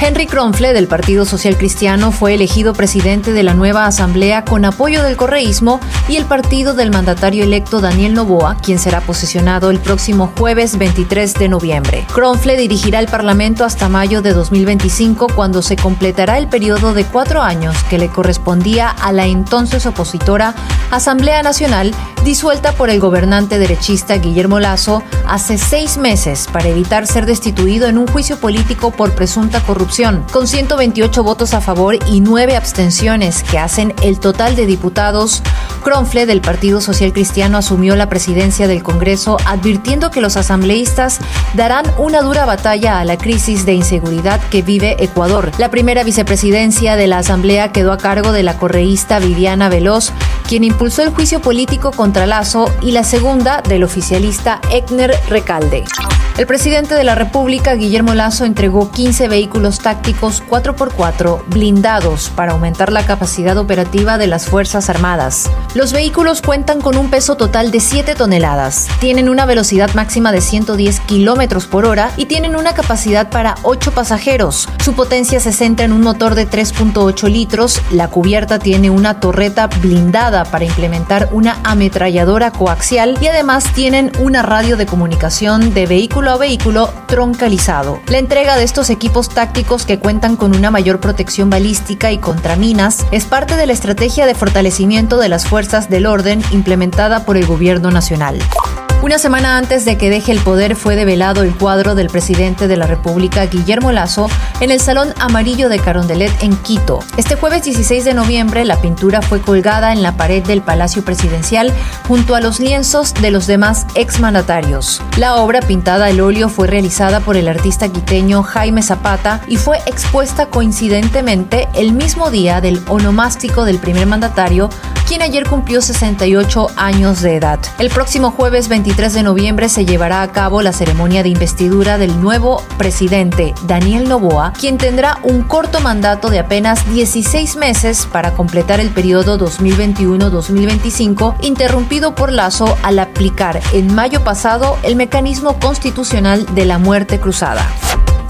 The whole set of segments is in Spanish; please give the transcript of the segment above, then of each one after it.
Henry Kronfle del Partido Social Cristiano fue elegido presidente de la nueva asamblea con apoyo del correísmo y el partido del mandatario electo Daniel Novoa, quien será posesionado el próximo jueves 23 de noviembre. Kronfle dirigirá el Parlamento hasta mayo de 2025, cuando se completará el periodo de cuatro años que le correspondía a la entonces opositora Asamblea Nacional, disuelta por el gobernante derechista Guillermo Lazo hace seis meses para evitar ser destituido en un juicio político por presunta corrupción con 128 votos a favor y 9 abstenciones, que hacen el total de diputados. Cronfle del Partido Social Cristiano asumió la presidencia del Congreso, advirtiendo que los asambleístas darán una dura batalla a la crisis de inseguridad que vive Ecuador. La primera vicepresidencia de la Asamblea quedó a cargo de la correísta Viviana Veloz, quien impulsó el juicio político contra Lazo, y la segunda del oficialista Ekner Recalde. El presidente de la República, Guillermo Lazo, entregó 15 vehículos tácticos 4x4 blindados para aumentar la capacidad operativa de las Fuerzas Armadas. Los vehículos cuentan con un peso total de 7 toneladas, tienen una velocidad máxima de 110 kilómetros por hora y tienen una capacidad para 8 pasajeros. Su potencia se centra en un motor de 3.8 litros, la cubierta tiene una torreta blindada para implementar una ametralladora coaxial y además tienen una radio de comunicación de vehículo vehículo troncalizado. La entrega de estos equipos tácticos que cuentan con una mayor protección balística y contra minas es parte de la estrategia de fortalecimiento de las fuerzas del orden implementada por el gobierno nacional. Una semana antes de que deje el poder fue develado el cuadro del presidente de la República, Guillermo Lazo, en el Salón Amarillo de Carondelet en Quito. Este jueves 16 de noviembre la pintura fue colgada en la pared del Palacio Presidencial junto a los lienzos de los demás exmandatarios. La obra pintada al óleo fue realizada por el artista quiteño Jaime Zapata y fue expuesta coincidentemente el mismo día del onomástico del primer mandatario, quien ayer cumplió 68 años de edad. El próximo jueves 20 23 de noviembre se llevará a cabo la ceremonia de investidura del nuevo presidente, Daniel Novoa, quien tendrá un corto mandato de apenas 16 meses para completar el periodo 2021-2025, interrumpido por Lazo al aplicar en mayo pasado el mecanismo constitucional de la muerte cruzada.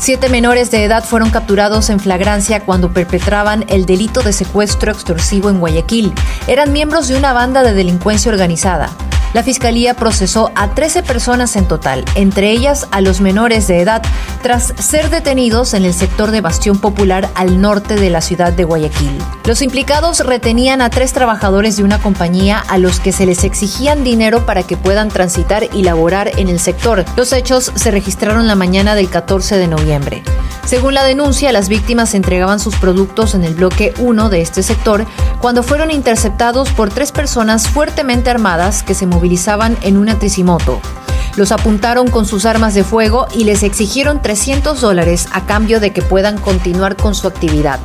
Siete menores de edad fueron capturados en flagrancia cuando perpetraban el delito de secuestro extorsivo en Guayaquil. Eran miembros de una banda de delincuencia organizada. La Fiscalía procesó a 13 personas en total, entre ellas a los menores de edad, tras ser detenidos en el sector de Bastión Popular al norte de la ciudad de Guayaquil. Los implicados retenían a tres trabajadores de una compañía a los que se les exigían dinero para que puedan transitar y laborar en el sector. Los hechos se registraron la mañana del 14 de noviembre. Según la denuncia, las víctimas entregaban sus productos en el bloque 1 de este sector cuando fueron interceptados por tres personas fuertemente armadas que se movilizaban en una tricimoto. Los apuntaron con sus armas de fuego y les exigieron 300 dólares a cambio de que puedan continuar con su actividad.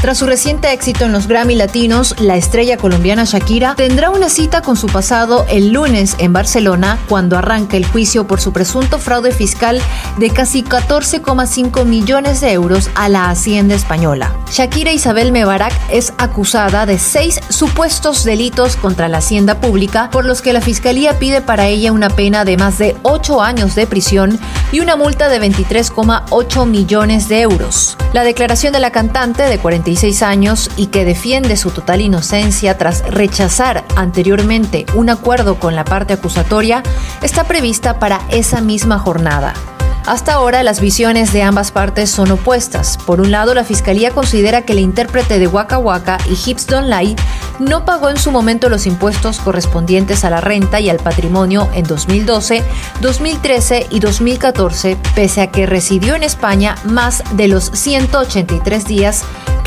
Tras su reciente éxito en los Grammy Latinos, la estrella colombiana Shakira tendrá una cita con su pasado el lunes en Barcelona cuando arranca el juicio por su presunto fraude fiscal de casi 14,5 millones de euros a la Hacienda española. Shakira Isabel Mebarak es acusada de seis supuestos delitos contra la Hacienda Pública por los que la Fiscalía pide para ella una pena de más de 8 años de prisión y una multa de 23,8 millones de euros. La declaración de la cantante de 40 años y que defiende su total inocencia tras rechazar anteriormente un acuerdo con la parte acusatoria, está prevista para esa misma jornada. Hasta ahora las visiones de ambas partes son opuestas. Por un lado, la fiscalía considera que el intérprete de Waka Waka y Hips Don't Lie no pagó en su momento los impuestos correspondientes a la renta y al patrimonio en 2012, 2013 y 2014, pese a que residió en España más de los 183 días